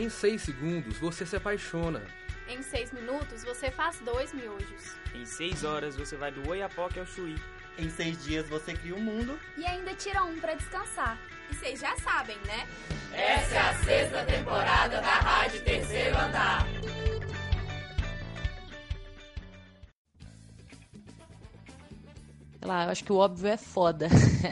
Em 6 segundos você se apaixona. Em 6 minutos você faz dois miojos. Em 6 horas você vai do Oiapoque ao Chuí. Em seis dias você cria um mundo. E ainda tira um para descansar. E vocês já sabem, né? Essa é a sexta temporada da Rádio Terceiro Andar. Sei lá, eu acho que o óbvio é foda.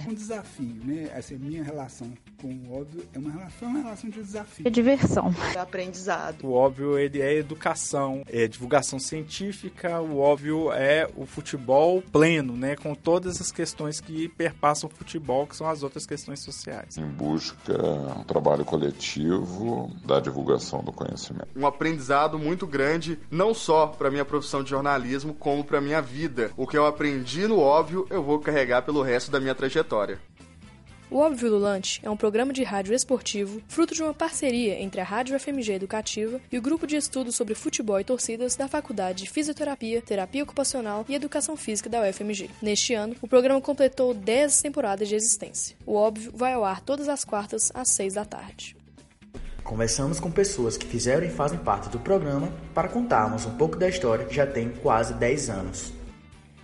um desafio, né? Essa minha relação com o óbvio é uma relação, uma relação de desafio. É diversão. É aprendizado. O óbvio ele é educação, é divulgação científica, o óbvio é o futebol pleno, né? Com todas as questões que perpassam o futebol, que são as outras questões sociais. Em busca um trabalho coletivo da divulgação do conhecimento. Um aprendizado muito grande, não só para minha profissão de jornalismo, como para minha vida. O que eu aprendi no óbvio, eu vou carregar pelo resto da minha trajetória. O Óbvio Lulante é um programa de rádio esportivo, fruto de uma parceria entre a Rádio FMG Educativa e o Grupo de Estudos sobre Futebol e Torcidas da Faculdade de Fisioterapia, Terapia Ocupacional e Educação Física da UFMG. Neste ano, o programa completou 10 temporadas de existência. O Óbvio vai ao ar todas as quartas às 6 da tarde. Conversamos com pessoas que fizeram e fazem parte do programa para contarmos um pouco da história que já tem quase 10 anos.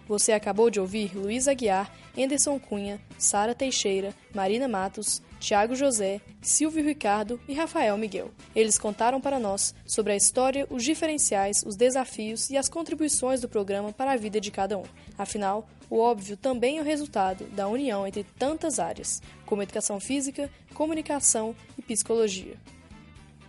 Você acabou de ouvir Luiz Aguiar, Anderson Cunha, Sara Teixeira, Marina Matos, Tiago José, Silvio Ricardo e Rafael Miguel. Eles contaram para nós sobre a história, os diferenciais, os desafios e as contribuições do programa para a vida de cada um. Afinal, o óbvio também é o resultado da união entre tantas áreas, como educação física, comunicação e psicologia.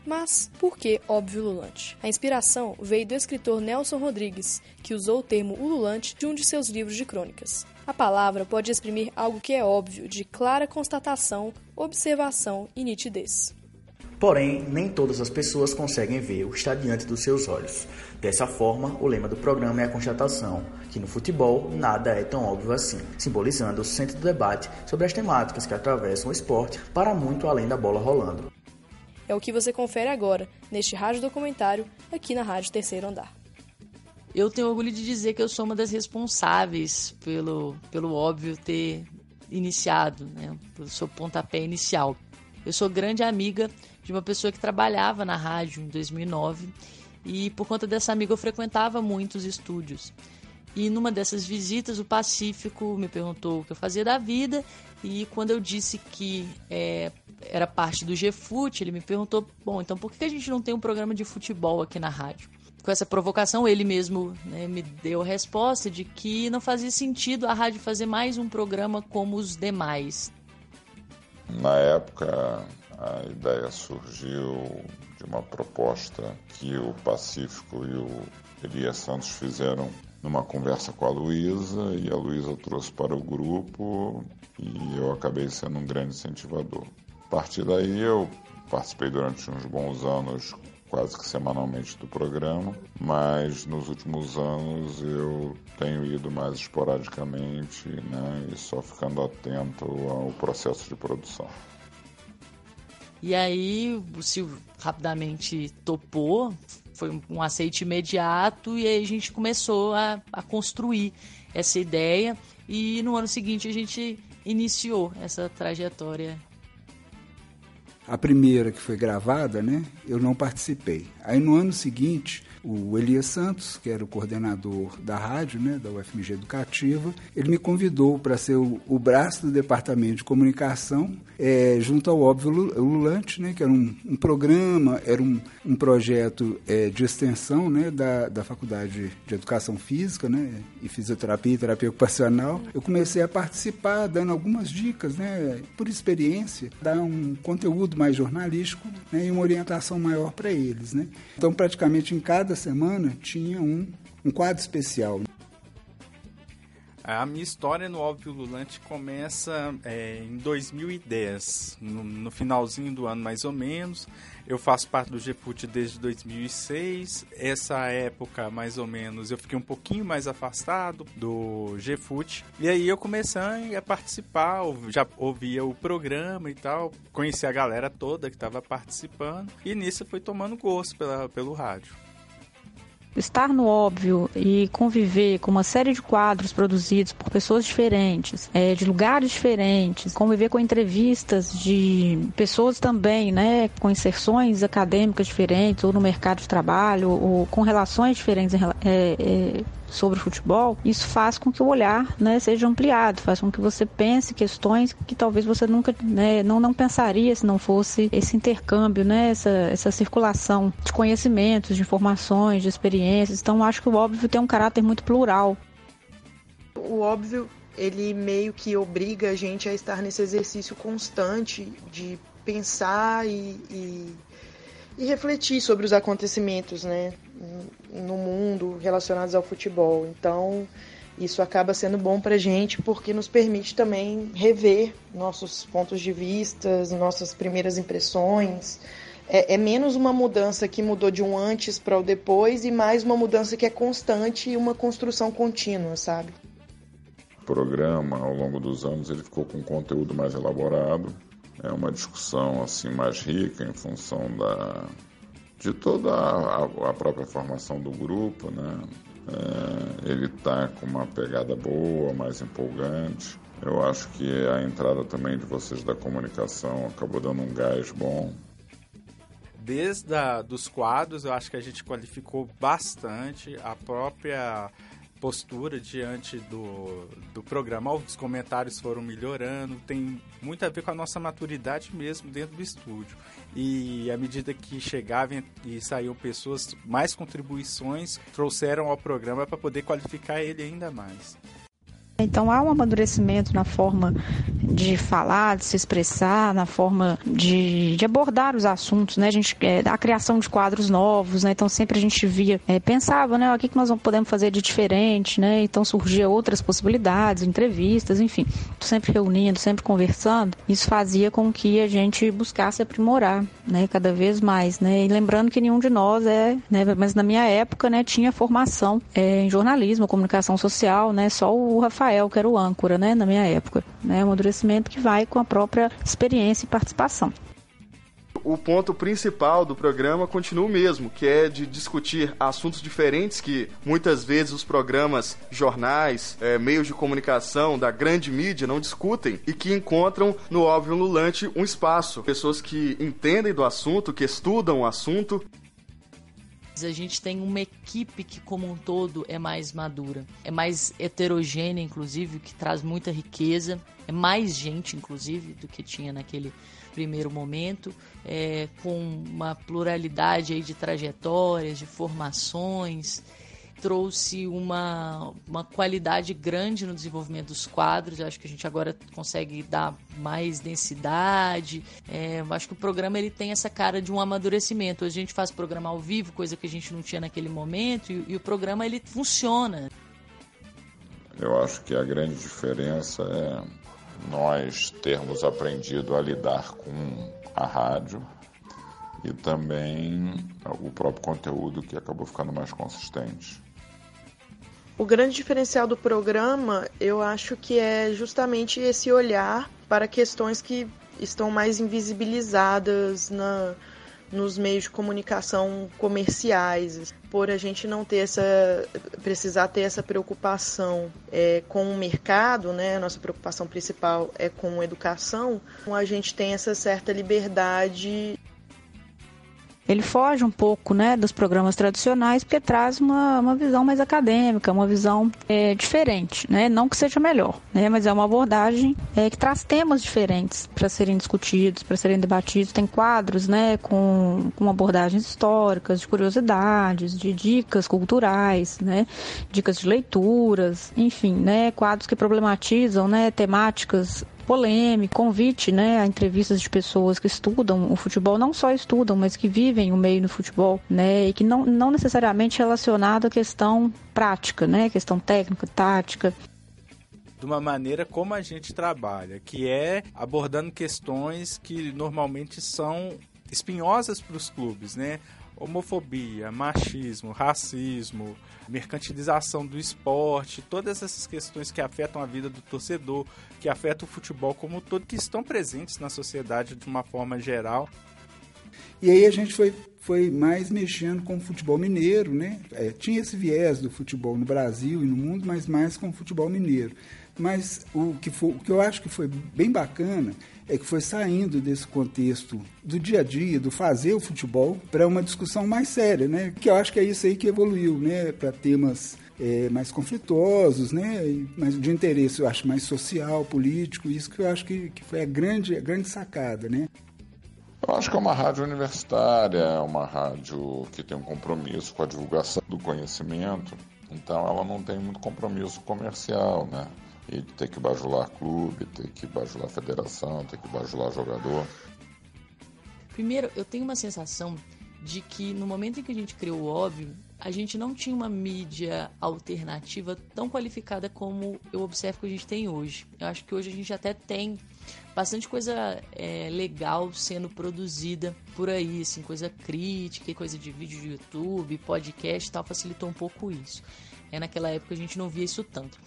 Mas por que óbvio ululante? A inspiração veio do escritor Nelson Rodrigues, que usou o termo ululante de um de seus livros de crônicas. A palavra pode exprimir algo que é óbvio, de clara constatação, observação e nitidez. Porém, nem todas as pessoas conseguem ver o que está diante dos seus olhos. Dessa forma, o lema do programa é a constatação, que no futebol nada é tão óbvio assim, simbolizando o centro do debate sobre as temáticas que atravessam o esporte para muito além da bola rolando. É o que você confere agora, neste rádio documentário, aqui na Rádio Terceiro Andar. Eu tenho orgulho de dizer que eu sou uma das responsáveis pelo, pelo óbvio ter iniciado, né, pelo seu pontapé inicial. Eu sou grande amiga de uma pessoa que trabalhava na rádio em 2009 e por conta dessa amiga eu frequentava muitos estúdios. E numa dessas visitas, o Pacífico me perguntou o que eu fazia da vida. E quando eu disse que é, era parte do GFUT, ele me perguntou: bom, então por que a gente não tem um programa de futebol aqui na rádio? Com essa provocação, ele mesmo né, me deu a resposta de que não fazia sentido a rádio fazer mais um programa como os demais. Na época, a ideia surgiu de uma proposta que o Pacífico e o Elias Santos fizeram numa conversa com a Luísa e a Luísa trouxe para o grupo e eu acabei sendo um grande incentivador. A partir daí eu participei durante uns bons anos quase que semanalmente do programa, mas nos últimos anos eu tenho ido mais esporadicamente né, e só ficando atento ao processo de produção. E aí o Silvio rapidamente topou, foi um aceite imediato e aí a gente começou a, a construir essa ideia e no ano seguinte a gente iniciou essa trajetória. A primeira que foi gravada, né, eu não participei. Aí no ano seguinte o Elias Santos, que era o coordenador da rádio, né, da UFMG Educativa, ele me convidou para ser o, o, braço do departamento de comunicação é, junto ao Óbvio Lulante, né, que era um, um programa, era um, um projeto é, de extensão né, da, da Faculdade de Educação Física né, e Fisioterapia e Terapia Ocupacional. Eu comecei a participar, dando algumas dicas, né, por experiência, dar um conteúdo mais jornalístico né, e uma orientação maior para eles. Né. Então, praticamente em cada semana tinha um, um quadro especial. A minha história no Óbvio Lulante começa é, em 2010, no, no, finalzinho do ano mais ou menos. Eu faço parte do GFUT desde 2006. Essa época, mais ou menos, eu fiquei um pouquinho mais afastado do GFUT. E aí eu comecei a participar, já ouvia o programa e tal, conheci a galera toda que estava participando. E nisso eu fui tomando gosto pela, pelo rádio. Estar no óbvio e conviver com uma série de quadros produzidos por pessoas diferentes, é, de lugares diferentes, conviver com entrevistas de pessoas também, né, com inserções acadêmicas diferentes, ou no mercado de trabalho, ou com relações diferentes é, é, sobre o futebol, isso faz com que o olhar né, seja ampliado, faz com que você pense questões que talvez você nunca né, não, não pensaria se não fosse esse intercâmbio, né, essa, essa circulação de conhecimentos, de informações, de experiências. Então, acho que o óbvio tem um caráter muito plural. O óbvio, ele meio que obriga a gente a estar nesse exercício constante de pensar e, e, e refletir sobre os acontecimentos, né? no mundo relacionados ao futebol. Então, isso acaba sendo bom para a gente porque nos permite também rever nossos pontos de vista, nossas primeiras impressões. É, é menos uma mudança que mudou de um antes para o depois e mais uma mudança que é constante e uma construção contínua, sabe? O programa, ao longo dos anos, ele ficou com um conteúdo mais elaborado, é uma discussão assim mais rica em função da de toda a, a própria formação do grupo, né? É, ele está com uma pegada boa, mais empolgante. Eu acho que a entrada também de vocês da comunicação acabou dando um gás bom. Desde a, dos quadros, eu acho que a gente qualificou bastante a própria postura diante do, do programa. Os comentários foram melhorando, tem muito a ver com a nossa maturidade mesmo dentro do estúdio. E à medida que chegavam e saíam pessoas, mais contribuições trouxeram ao programa para poder qualificar ele ainda mais. Então há um amadurecimento na forma de falar, de se expressar, na forma de, de abordar os assuntos, né? A gente é, a criação de quadros novos, né? Então sempre a gente via, é, pensava, né? O que, que nós podemos fazer de diferente, né? Então surgia outras possibilidades, entrevistas, enfim, sempre reunindo, sempre conversando. Isso fazia com que a gente buscasse aprimorar, né? Cada vez mais, né? E lembrando que nenhum de nós é, né? Mas na minha época, né? Tinha formação é, em jornalismo, comunicação social, né? Só o Rafael que era o âncora, né, na minha época. Né, um amadurecimento que vai com a própria experiência e participação o ponto principal do programa continua o mesmo, que é de discutir assuntos diferentes que muitas vezes os programas, jornais, é, meios de comunicação da grande mídia não discutem e que encontram no óbvio lulante um espaço. Pessoas que entendem do assunto, que estudam o assunto a gente tem uma equipe que, como um todo, é mais madura, é mais heterogênea, inclusive, que traz muita riqueza, é mais gente, inclusive, do que tinha naquele primeiro momento, é, com uma pluralidade aí de trajetórias, de formações trouxe uma, uma qualidade grande no desenvolvimento dos quadros. Eu acho que a gente agora consegue dar mais densidade. É, acho que o programa ele tem essa cara de um amadurecimento. A gente faz programa ao vivo, coisa que a gente não tinha naquele momento, e, e o programa ele funciona. Eu acho que a grande diferença é nós termos aprendido a lidar com a rádio e também o próprio conteúdo que acabou ficando mais consistente. O grande diferencial do programa, eu acho que é justamente esse olhar para questões que estão mais invisibilizadas na, nos meios de comunicação comerciais, por a gente não ter essa precisar ter essa preocupação é, com o mercado, né? Nossa preocupação principal é com educação. A gente tem essa certa liberdade ele foge um pouco né, dos programas tradicionais porque traz uma, uma visão mais acadêmica, uma visão é, diferente, né? não que seja melhor, né? mas é uma abordagem é, que traz temas diferentes para serem discutidos, para serem debatidos. Tem quadros né, com, com abordagens históricas, de curiosidades, de dicas culturais, né? dicas de leituras, enfim, né? quadros que problematizam né, temáticas polêmico, convite né, a entrevistas de pessoas que estudam o futebol, não só estudam, mas que vivem o meio no futebol, né, e que não, não necessariamente relacionado à questão prática, né, questão técnica, tática de uma maneira como a gente trabalha, que é abordando questões que normalmente são espinhosas para os clubes, né? Homofobia, machismo, racismo, mercantilização do esporte, todas essas questões que afetam a vida do torcedor, que afetam o futebol como um todo, que estão presentes na sociedade de uma forma geral. E aí a gente foi, foi mais mexendo com o futebol mineiro, né? É, tinha esse viés do futebol no Brasil e no mundo, mas mais com o futebol mineiro. Mas o que, foi, o que eu acho que foi bem bacana é que foi saindo desse contexto do dia a dia, do fazer o futebol, para uma discussão mais séria, né? Que eu acho que é isso aí que evoluiu, né? Para temas é, mais conflituosos, né? Mas de interesse, eu acho, mais social, político, isso que eu acho que, que foi a grande, a grande sacada, né? Eu acho que é uma rádio universitária, é uma rádio que tem um compromisso com a divulgação do conhecimento, então ela não tem muito compromisso comercial, né? E ter que bajular clube, ter que bajular federação, ter que bajular jogador. Primeiro, eu tenho uma sensação de que no momento em que a gente criou o óbvio, a gente não tinha uma mídia alternativa tão qualificada como eu observo que a gente tem hoje. Eu acho que hoje a gente até tem bastante coisa é, legal sendo produzida por aí, assim, coisa crítica, coisa de vídeo de YouTube, podcast e tal, facilitou um pouco isso. É, naquela época a gente não via isso tanto.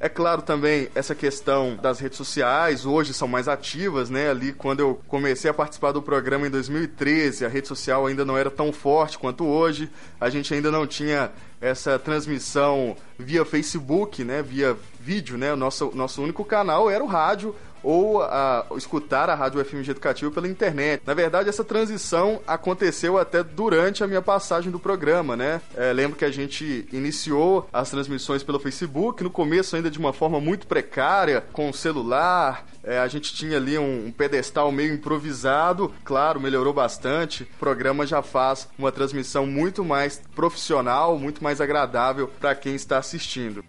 É claro também essa questão das redes sociais, hoje são mais ativas, né? Ali quando eu comecei a participar do programa em 2013, a rede social ainda não era tão forte quanto hoje. A gente ainda não tinha essa transmissão via Facebook, né? Via vídeo, né? O nosso, nosso único canal era o rádio ou a, escutar a Rádio FMG Educativo pela internet. Na verdade, essa transição aconteceu até durante a minha passagem do programa, né? É, lembro que a gente iniciou as transmissões pelo Facebook, no começo ainda de uma forma muito precária, com o celular, é, a gente tinha ali um, um, pedestal meio improvisado, claro, melhorou bastante. O programa já faz uma transmissão muito mais profissional, muito mais agradável para quem está assistindo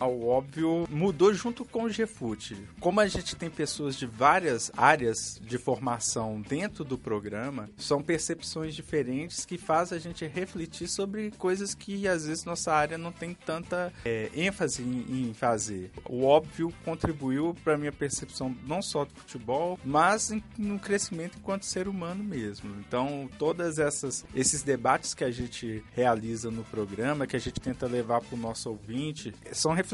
ao óbvio, mudou junto com o GFUT. Como a gente tem pessoas de várias áreas de formação dentro do programa, são percepções diferentes que fazem a gente refletir sobre coisas que às vezes nossa área não tem tanta é, ênfase em, em, fazer. O óbvio contribuiu para minha percepção não só do futebol, mas em, no crescimento enquanto ser humano mesmo. Então, todas essas esses debates que a gente realiza no programa, que a gente tenta levar para o nosso ouvinte, são reflexões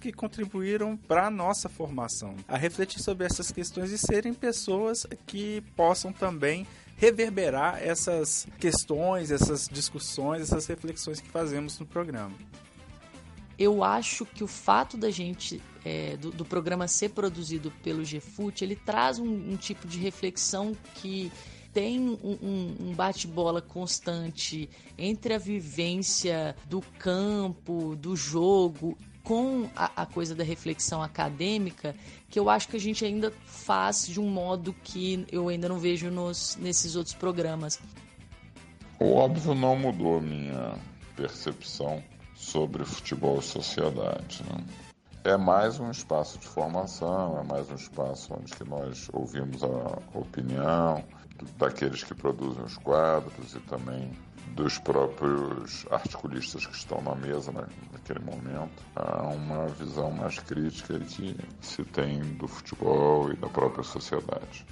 que contribuíram para a nossa formação. A refletir sobre essas questões e serem pessoas que possam também reverberar essas questões, essas discussões, essas reflexões que fazemos no programa. Eu acho que o fato da gente é, do, do, programa ser produzido pelo GFUT, ele traz um, um tipo de reflexão que tem um, um bate-bola constante entre a vivência do campo, do jogo com a, a, coisa da reflexão acadêmica que eu acho que a gente ainda faz de um modo que eu ainda não vejo nos, nesses outros programas. O óbvio não mudou minha percepção sobre futebol e sociedade. Né? É mais um espaço de formação, é mais um espaço onde que nós ouvimos a opinião daqueles que produzem os quadros e também dos próprios articulistas que estão na mesa né, naquele momento. Há uma visão mais crítica que se tem do futebol e da própria sociedade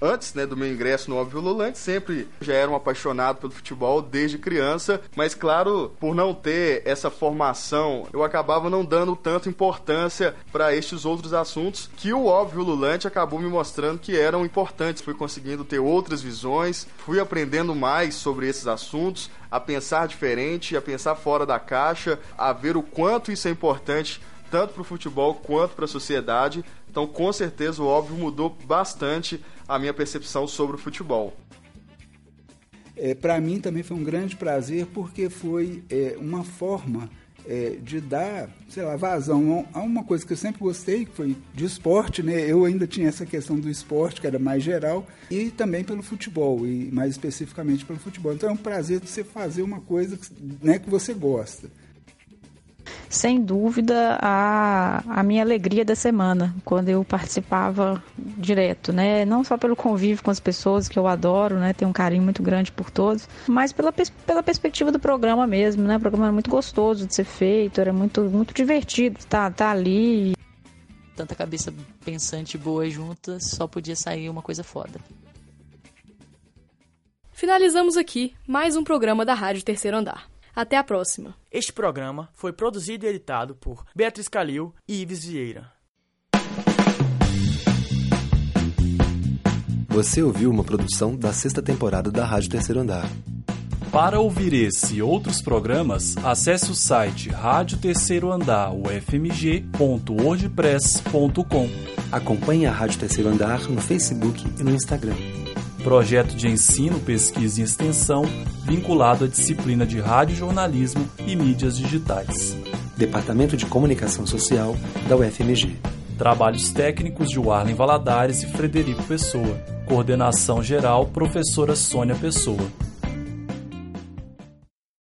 antes né, do meu ingresso no Óbvio Lulante, sempre já era um apaixonado pelo futebol desde criança, mas claro, por não ter essa formação, eu acabava não dando tanta importância para estes outros assuntos que o Óbvio Lulante acabou me mostrando que eram importantes. Fui conseguindo ter outras visões, fui aprendendo mais sobre esses assuntos, a pensar diferente, a pensar fora da caixa, a ver o quanto isso é importante tanto para o futebol quanto para a sociedade. Então, com certeza, o óbvio mudou bastante a minha percepção sobre o futebol. É, para mim também foi um grande prazer porque foi é, uma forma é, de dar, sei lá, vazão a uma coisa que eu sempre gostei, que foi de esporte, né? Eu ainda tinha essa questão do esporte, que era mais geral, e também pelo futebol, e mais especificamente pelo futebol. Então é um prazer você fazer uma coisa né, que você gosta sem dúvida, a, a minha alegria da semana, quando eu participava direto, né? Não só pelo convívio com as pessoas, que eu adoro, né? Tenho um carinho muito grande por todos, mas pela, pela perspectiva do programa mesmo, né? O programa era muito gostoso de ser feito, era muito, muito divertido estar tá, tá ali. Tanta cabeça pensante boa juntas, só podia sair uma coisa foda. Finalizamos aqui mais um programa da Rádio Terceiro Andar. Até a próxima. Este programa foi produzido e editado por Beatriz Calil e Ives Vieira. Você ouviu uma produção da sexta temporada da Rádio Terceiro Andar. Para ouvir esse e outros programas, acesse o site Rádio Terceiro Andar ufmg.wordpress.com. Acompanhe a Rádio Terceiro Andar no Facebook e no Instagram. Projeto de ensino, pesquisa e extensão vinculado à disciplina de rádio jornalismo e mídias digitais. Departamento de Comunicação Social da UFMG. Trabalhos técnicos de Warlen Valadares e Frederico Pessoa. Coordenação geral, professora Sônia Pessoa.